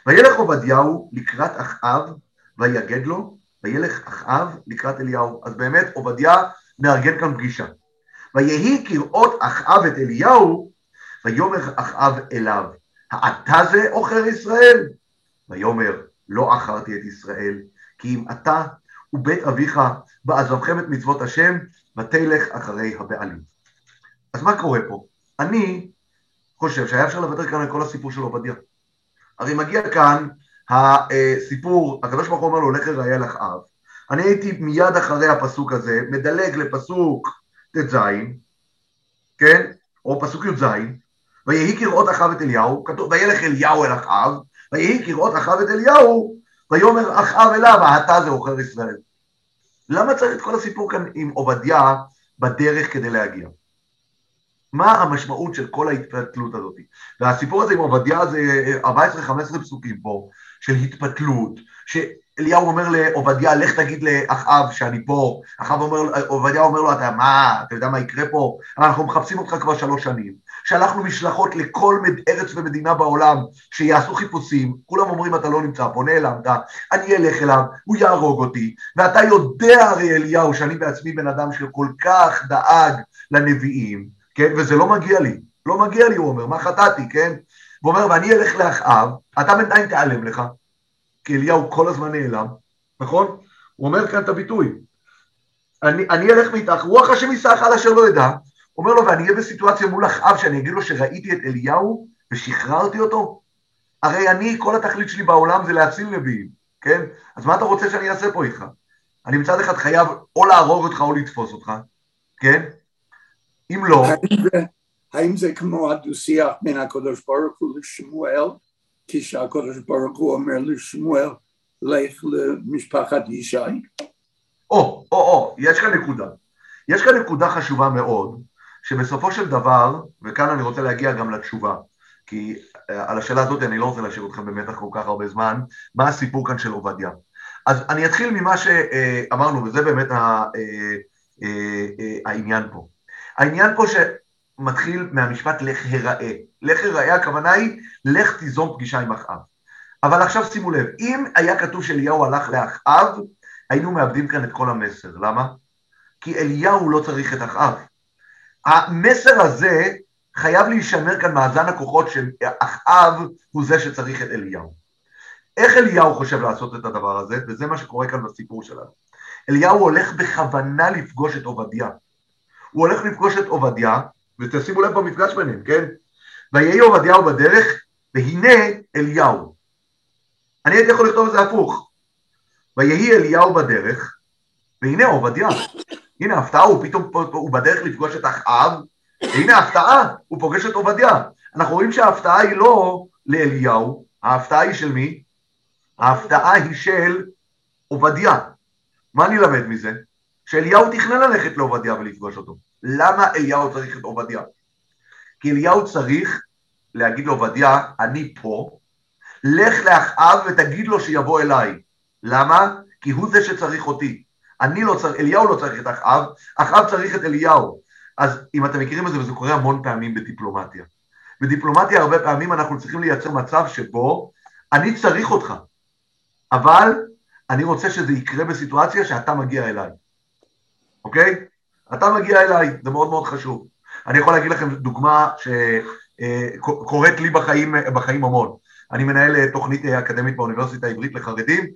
וילך עובדיהו לקראת אחאב, ויגד לו, וילך אחאב לקראת אליהו. אז באמת עובדיה נארגן כאן פגישה. ויהי כראות אחאב את אליהו, ויאמר אחאב אליו, האתה זה עוכר ישראל? ויאמר, לא עכרתי את ישראל, כי אם אתה ובית אביך בעזבכם את מצוות השם, ותלך אחרי הבעלים. אז מה קורה פה? אני חושב שהיה אפשר לוותר כאן על כל הסיפור של עובדיה. הרי מגיע כאן הסיפור, הוא אומר לו, לך לראיה לאחאב. אני הייתי מיד אחרי הפסוק הזה, מדלג לפסוק ט"ז, כן? או פסוק י"ז, ויהי כראות אחאב את אליהו, כתוב, וילך אליהו אל אחאב, ויהי כראות אחאב את אליהו, ויאמר אחאב אליו, אתה זה עוכר ישראל. למה צריך את כל הסיפור כאן עם עובדיה בדרך כדי להגיע? מה המשמעות של כל ההתפתלות הזאת? והסיפור הזה עם עובדיה זה 14-15 פסוקים פה, של התפתלות, שאליהו אומר לעובדיה, לך תגיד לאחאב שאני פה, אחאב אומר, עובדיה אומר לו, אתה מה, אתה יודע מה יקרה פה? אנחנו מחפשים אותך כבר שלוש שנים. שלחנו משלחות לכל ארץ ומדינה בעולם שיעשו חיפושים, כולם אומרים אתה לא נמצא פה, נעלמת, אני אלך אליו, הוא יהרוג אותי, ואתה יודע הרי אליהו שאני בעצמי בן אדם שכל כך דאג לנביאים, כן, וזה לא מגיע לי, לא מגיע לי, הוא אומר, מה חטאתי, כן? הוא אומר, ואני אלך לאחאב, אתה בינתיים תיעלם לך, כי אליהו כל הזמן נעלם, נכון? הוא אומר כאן את הביטוי, אני, אני אלך מאיתך, רוח השם יישאך על אשר לא ידע, אומר לו, ואני אהיה בסיטואציה מול אחאב, שאני אגיד לו שראיתי את אליהו ושחררתי אותו? הרי אני, כל התכלית שלי בעולם זה להציל נביאים, כן? אז מה אתה רוצה שאני אעשה פה איתך? אני מצד אחד חייב או להרוג אותך או לתפוס אותך, כן? אם לא... האם זה כמו הדו-שיח בין הקדוש ברוך הוא לשמואל, כשהקדוש ברוך הוא אומר לשמואל, לך למשפחת ישי? או, או, או, יש כאן נקודה. יש כאן נקודה חשובה מאוד, שבסופו של דבר, וכאן אני רוצה להגיע גם לתשובה, כי על השאלה הזאת אני לא רוצה להשאיר אתכם במתח כל כך הרבה זמן, מה הסיפור כאן של עובדיה. אז אני אתחיל ממה שאמרנו, וזה באמת העניין פה. העניין פה שמתחיל מהמשפט לך הראה. לך הראה, הכוונה היא, לך תיזום פגישה עם אחאב. אבל עכשיו שימו לב, אם היה כתוב שאליהו הלך לאחאב, היינו מאבדים כאן את כל המסר. למה? כי אליהו לא צריך את אחאב. המסר הזה חייב להישמר כאן מאזן הכוחות שאחאב הוא זה שצריך את אליהו. איך אליהו חושב לעשות את הדבר הזה? וזה מה שקורה כאן בסיפור שלנו. אליהו הולך בכוונה לפגוש את עובדיה. הוא הולך לפגוש את עובדיה, ותשימו לב במפגש ביניהם, כן? ויהי עובדיהו בדרך, והנה אליהו. אני הייתי יכול לכתוב את זה הפוך. ויהי אליהו בדרך, והנה עובדיה. הנה הפתעה, הוא פתאום, הוא בדרך לפגוש את אחאב, והנה הפתעה, הוא פוגש את עובדיה. אנחנו רואים שההפתעה היא לא לאליהו, ההפתעה היא של מי? ההפתעה היא של עובדיה. מה אני למד מזה? שאליהו תכנן ללכת לעובדיה ולפגוש אותו. למה אליהו צריך את עובדיה? כי אליהו צריך להגיד לעובדיה, אני פה, לך לאחאב ותגיד לו שיבוא אליי. למה? כי הוא זה שצריך אותי. אני לא צריך, אליהו לא צריך את אחאב, אחאב צריך את אליהו. אז אם אתם מכירים את זה, וזה קורה המון פעמים בדיפלומטיה. בדיפלומטיה הרבה פעמים אנחנו צריכים לייצר מצב שבו אני צריך אותך, אבל אני רוצה שזה יקרה בסיטואציה שאתה מגיע אליי, אוקיי? אתה מגיע אליי, זה מאוד מאוד חשוב. אני יכול להגיד לכם דוגמה שקורית לי בחיים, בחיים המון. אני מנהל תוכנית אקדמית באוניברסיטה העברית לחרדים,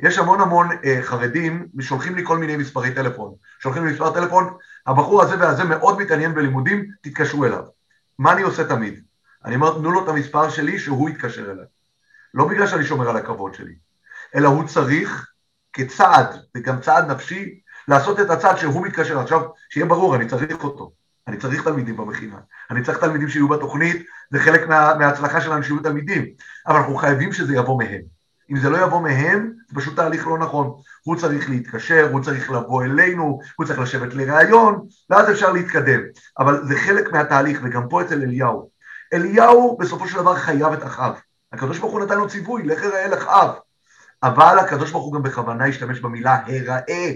יש המון המון אה, חרדים, שולחים לי כל מיני מספרי טלפון. שולחים לי מספר טלפון, הבחור הזה והזה מאוד מתעניין בלימודים, תתקשרו אליו. מה אני עושה תמיד? אני אומר, תנו לו את המספר שלי שהוא יתקשר אליי. לא בגלל שאני שומר על הכבוד שלי, אלא הוא צריך כצעד, וגם צעד נפשי, לעשות את הצעד שהוא מתקשר. עכשיו, שיהיה ברור, אני צריך אותו. אני צריך תלמידים במכינה. אני צריך תלמידים שיהיו בתוכנית, זה חלק מה, מההצלחה שלנו שיהיו תלמידים. אבל אנחנו חייבים שזה יבוא מהם. אם זה לא יבוא מהם, זה פשוט תהליך לא נכון. הוא צריך להתקשר, הוא צריך לבוא אלינו, הוא צריך לשבת לראיון, ואז אפשר להתקדם. אבל זה חלק מהתהליך, וגם פה אצל אליהו. אליהו בסופו של דבר חייב את אחאב. הקדוש ברוך הוא נתן לו ציווי, לך אראה לאחאב. אבל הקדוש ברוך הוא גם בכוונה השתמש במילה הראה.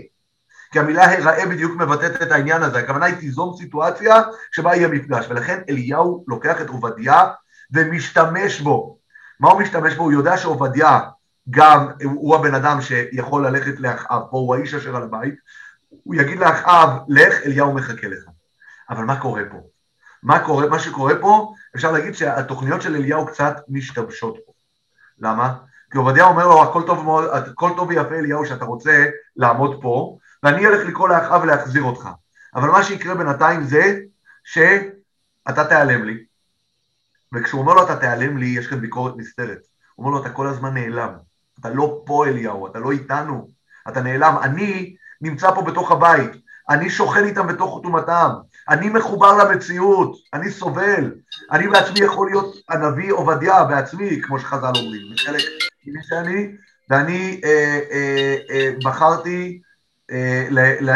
כי המילה הראה בדיוק מבטאת את העניין הזה, הכוונה היא תיזום סיטואציה שבה יהיה מפגש, ולכן אליהו לוקח את עובדיה ומשתמש בו. מה הוא משתמש בו? הוא יודע שעובדיה גם הוא הבן אדם שיכול ללכת לאחאב, פה הוא האיש אשר על הבית, הוא יגיד לאחאב, לך, אליהו מחכה לך. אבל מה קורה פה? מה קורה, מה שקורה פה, אפשר להגיד שהתוכניות של אליהו קצת משתבשות פה. למה? כי עובדיה אומר לו, הכל טוב, הכל טוב ויפה אליהו שאתה רוצה לעמוד פה, ואני אלך לקרוא לאחאב ולהחזיר אותך. אבל מה שיקרה בינתיים זה שאתה תיעלם לי. וכשהוא אומר לו אתה תיעלם לי, יש כאן ביקורת נסתרת. הוא אומר לו אתה כל הזמן נעלם. אתה לא פה אליהו, אתה לא איתנו, אתה נעלם. אני נמצא פה בתוך הבית, אני שוכן איתם בתוך חתומתם, אני מחובר למציאות, אני סובל, אני בעצמי יכול להיות הנביא עובדיה בעצמי, כמו שחז"ל אומרים, חלק ממי שאני, ואני אה, אה, אה, בחרתי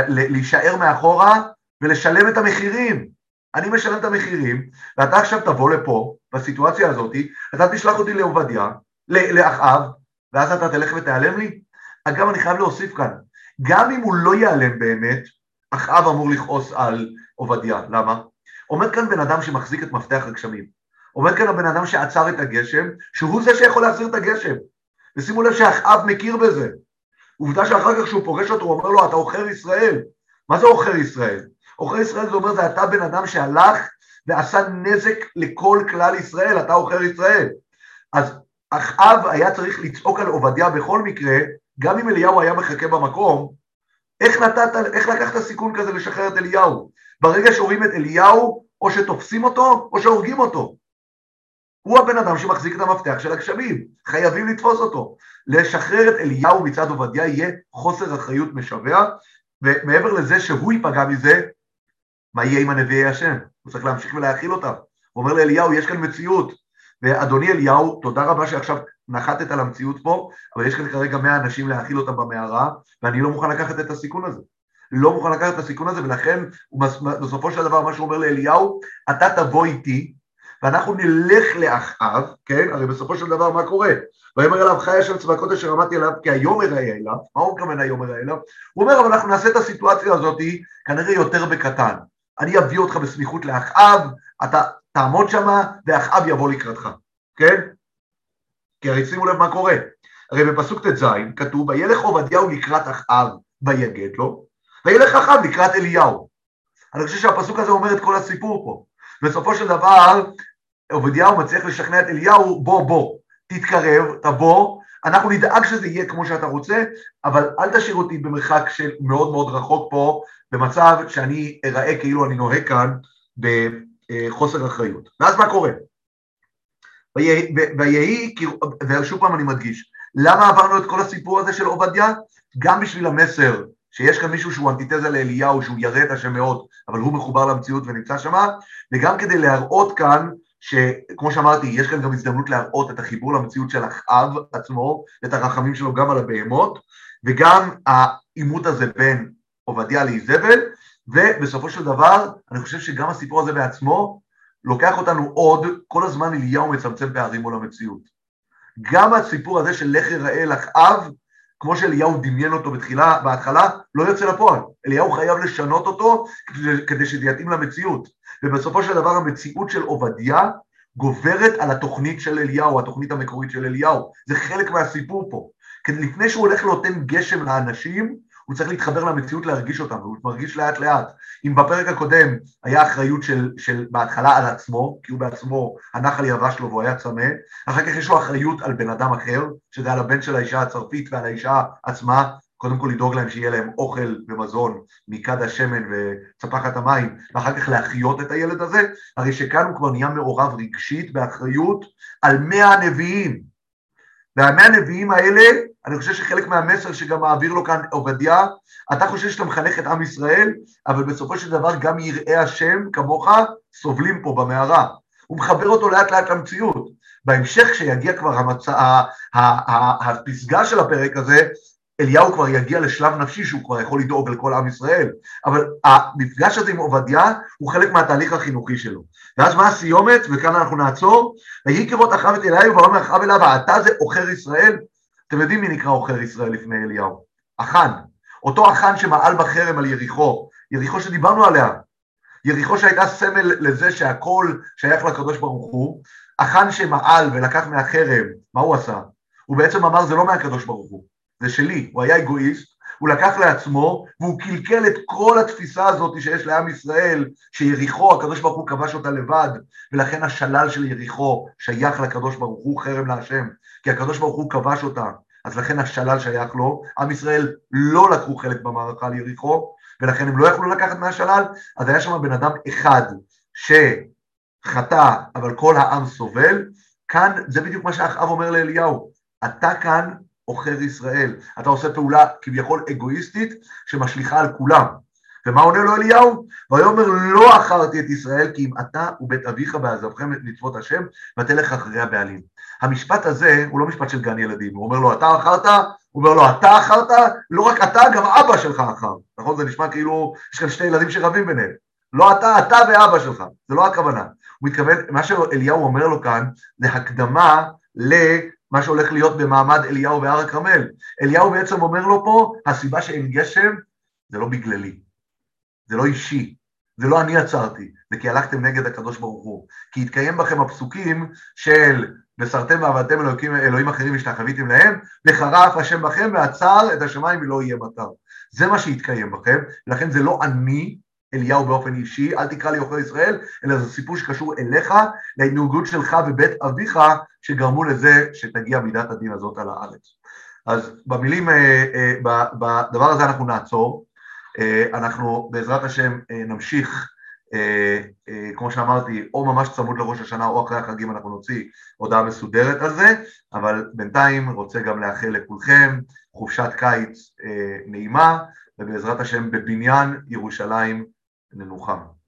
להישאר מאחורה ולשלם את המחירים. אני משלם את המחירים, ואתה עכשיו תבוא לפה, בסיטואציה הזאת, אתה תשלח אותי לעובדיה, לאחאב, ואז אתה תלך ותיעלם לי? אגב, אני חייב להוסיף כאן, גם אם הוא לא ייעלם באמת, אחאב אמור לכעוס על עובדיה. למה? עומד כאן בן אדם שמחזיק את מפתח הגשמים. עומד כאן הבן אדם שעצר את הגשם, שהוא זה שיכול להחזיר את הגשם. ושימו לב שאחאב מכיר בזה. עובדה שאחר כך כשהוא פוגש אותו, הוא אומר לו, אתה עוכר ישראל. מה זה עוכר ישראל? עוכר ישראל זה אומר, זה אתה בן אדם שהלך ועשה נזק לכל כלל ישראל, אתה עוכר ישראל. אז אחאב היה צריך לצעוק על עובדיה בכל מקרה, גם אם אליהו היה מחכה במקום, איך נתת, איך לקחת סיכון כזה לשחרר את אליהו? ברגע שרואים את אליהו, או שתופסים אותו, או שהורגים אותו. הוא הבן אדם שמחזיק את המפתח של הגשמים, חייבים לתפוס אותו. לשחרר את אליהו מצד עובדיה יהיה חוסר אחריות משווע, ומעבר לזה שהוא ייפגע מזה, מה יהיה עם הנביאי השם? הוא צריך להמשיך ולהאכיל אותם. הוא אומר לאליהו, יש כאן מציאות, ואדוני אליהו, תודה רבה שעכשיו נחתת על המציאות פה, אבל יש כאן כרגע 100 אנשים להאכיל אותם במערה, ואני לא מוכן לקחת את הסיכון הזה. לא מוכן לקחת את הסיכון הזה, ולכן בסופו של דבר מה שהוא אומר לאליהו, אתה תבוא איתי, ואנחנו נלך לאחאב, כן? הרי בסופו של דבר מה קורה? ויאמר אליו חי השם צבקות אשר אמרתי אליו כי היום אראה אליו, מה הוא מתכוון היום אראה אליו? הוא אומר אבל אנחנו נעשה את הסיטואציה הזאת כנראה יותר בקטן, אני אביא אותך בסמיכות לאחאב, אתה תעמוד שמה ואחאב יבוא לקראתך, כן? כי הרי שימו לב מה קורה, הרי בפסוק ט"ז כתוב וילך עובדיהו לקראת אחאב ויגד לו, וילך אחאב לקראת אליהו. אני חושב שהפסוק הזה אומר את כל הסיפור פה. בסופו של דבר עובדיהו מצליח לשכנע את אליהו בוא בוא, תתקרב, תבוא, אנחנו נדאג שזה יהיה כמו שאתה רוצה, אבל אל תשאיר אותי במרחק של מאוד מאוד רחוק פה, במצב שאני אראה כאילו אני נוהג כאן בחוסר אחריות. ואז מה קורה? ויהי, ושוב פעם אני מדגיש, למה עברנו את כל הסיפור הזה של עובדיה? גם בשביל המסר שיש כאן מישהו שהוא אנטיתזה לאליהו, שהוא ירא את השם מאוד, אבל הוא מחובר למציאות ונמצא שמה, וגם כדי להראות כאן שכמו שאמרתי, יש כאן גם הזדמנות להראות את החיבור למציאות של אחאב עצמו, את הרחמים שלו גם על הבהמות, וגם העימות הזה בין עובדיה לאיזבל, ובסופו של דבר, אני חושב שגם הסיפור הזה בעצמו לוקח אותנו עוד, כל הזמן אליהו מצמצם פערים מול המציאות. גם הסיפור הזה של לך יראה אחאב, כמו שאליהו דמיין אותו בתחילה, בהתחלה, לא יוצא לפועל. אליהו חייב לשנות אותו כדי שזה יתאים למציאות. ובסופו של דבר המציאות של עובדיה גוברת על התוכנית של אליהו, התוכנית המקורית של אליהו. זה חלק מהסיפור פה. כי לפני שהוא הולך לנותן גשם לאנשים, הוא צריך להתחבר למציאות להרגיש אותם, והוא מרגיש לאט לאט. אם בפרק הקודם היה אחריות של, של בהתחלה על עצמו, כי הוא בעצמו, הנחל יבש לו והוא היה צמא, אחר כך יש לו אחריות על בן אדם אחר, שזה על הבן של האישה הצרפית ועל האישה עצמה, קודם כל לדאוג להם שיהיה להם אוכל ומזון מכד השמן וצפחת המים, ואחר כך להחיות את הילד הזה, הרי שכאן הוא כבר נהיה מעורב רגשית באחריות על מאה הנביאים. והמאה הנביאים האלה, אני חושב שחלק מהמסר שגם מעביר לו כאן עובדיה, אתה חושב שאתה מחנך את עם ישראל, אבל בסופו של דבר גם יראי השם כמוך סובלים פה במערה. הוא מחבר אותו לאט לאט למציאות. בהמשך כשיגיע כבר המצע, הפסגה של הפרק הזה, אליהו כבר יגיע לשלב נפשי שהוא כבר יכול לדאוג לכל עם ישראל, אבל המפגש הזה עם עובדיה הוא חלק מהתהליך החינוכי שלו. ואז מה הסיומת, וכאן אנחנו נעצור, ויהי כראות אחאב את אליהו ואומר אחאב אליו, אתה זה עוכר ישראל? אתם יודעים מי נקרא עוכר ישראל לפני אליהו? אחן, אותו אחן שמעל בחרם על יריחו, יריחו שדיברנו עליה, יריחו שהייתה סמל לזה שהכל שייך לקדוש ברוך הוא, אחן שמעל ולקח מהחרם, מה הוא עשה? הוא בעצם אמר זה לא מהקדוש ברוך הוא, זה שלי, הוא היה אגואיסט, הוא לקח לעצמו והוא קלקל את כל התפיסה הזאת שיש לעם ישראל, שיריחו, הקדוש ברוך הוא כבש אותה לבד, ולכן השלל של יריחו שייך לקדוש ברוך הוא, חרם להשם, כי הקדוש ברוך הוא כבש אותה, אז לכן השלל שייך לו, עם ישראל לא לקחו חלק במערכה על יריחו, ולכן הם לא יכלו לקחת מהשלל, אז היה שם בן אדם אחד שחטא, אבל כל העם סובל, כאן זה בדיוק מה שאחאב אומר לאליהו, אתה כאן עוכר ישראל, אתה עושה פעולה כביכול אגואיסטית שמשליכה על כולם. ומה עונה לו אליהו? ויאמר לא עכרתי את ישראל כי אם אתה ובית אביך בעזבכם את מצוות השם ותלך אחרי הבעלים. המשפט הזה הוא לא משפט של גן ילדים, הוא אומר לו אתה עכרת, הוא אומר לו אתה עכרת, לא רק אתה, גם אבא שלך עכר. נכון? זה נשמע כאילו יש כאן שני ילדים שרבים ביניהם. לא אתה, אתה ואבא שלך, זה לא הכוונה. הוא מתכוון, מה שאליהו אומר לו כאן זה הקדמה למה שהולך להיות במעמד אליהו בהר הכרמל. אליהו בעצם אומר לו פה, הסיבה שאין גשם זה לא בגללי, זה לא אישי, זה לא אני עצרתי, זה כי הלכתם נגד הקדוש ברוך הוא. כי התקיים בכם הפסוקים של וסרתם ועבדתם אלוהים, אלוהים אחרים ושתחוויתם להם, וחרף השם בכם ועצר את השמיים ולא יהיה מטר. זה מה שהתקיים בכם, ולכן זה לא אני, אליהו באופן אישי, אל תקרא לי עוכר ישראל, אלא זה סיפור שקשור אליך, להתנהגות שלך ובית אביך, שגרמו לזה שתגיע מידת הדין הזאת על הארץ. אז במילים, אה, אה, בדבר הזה אנחנו נעצור, אה, אנחנו בעזרת השם נמשיך, כמו שאמרתי, או ממש צמוד לראש השנה או אחרי החגים אנחנו נוציא הודעה מסודרת על זה, אבל בינתיים רוצה גם לאחל לכולכם חופשת קיץ נעימה, ובעזרת השם בבניין ירושלים en el Wuhan.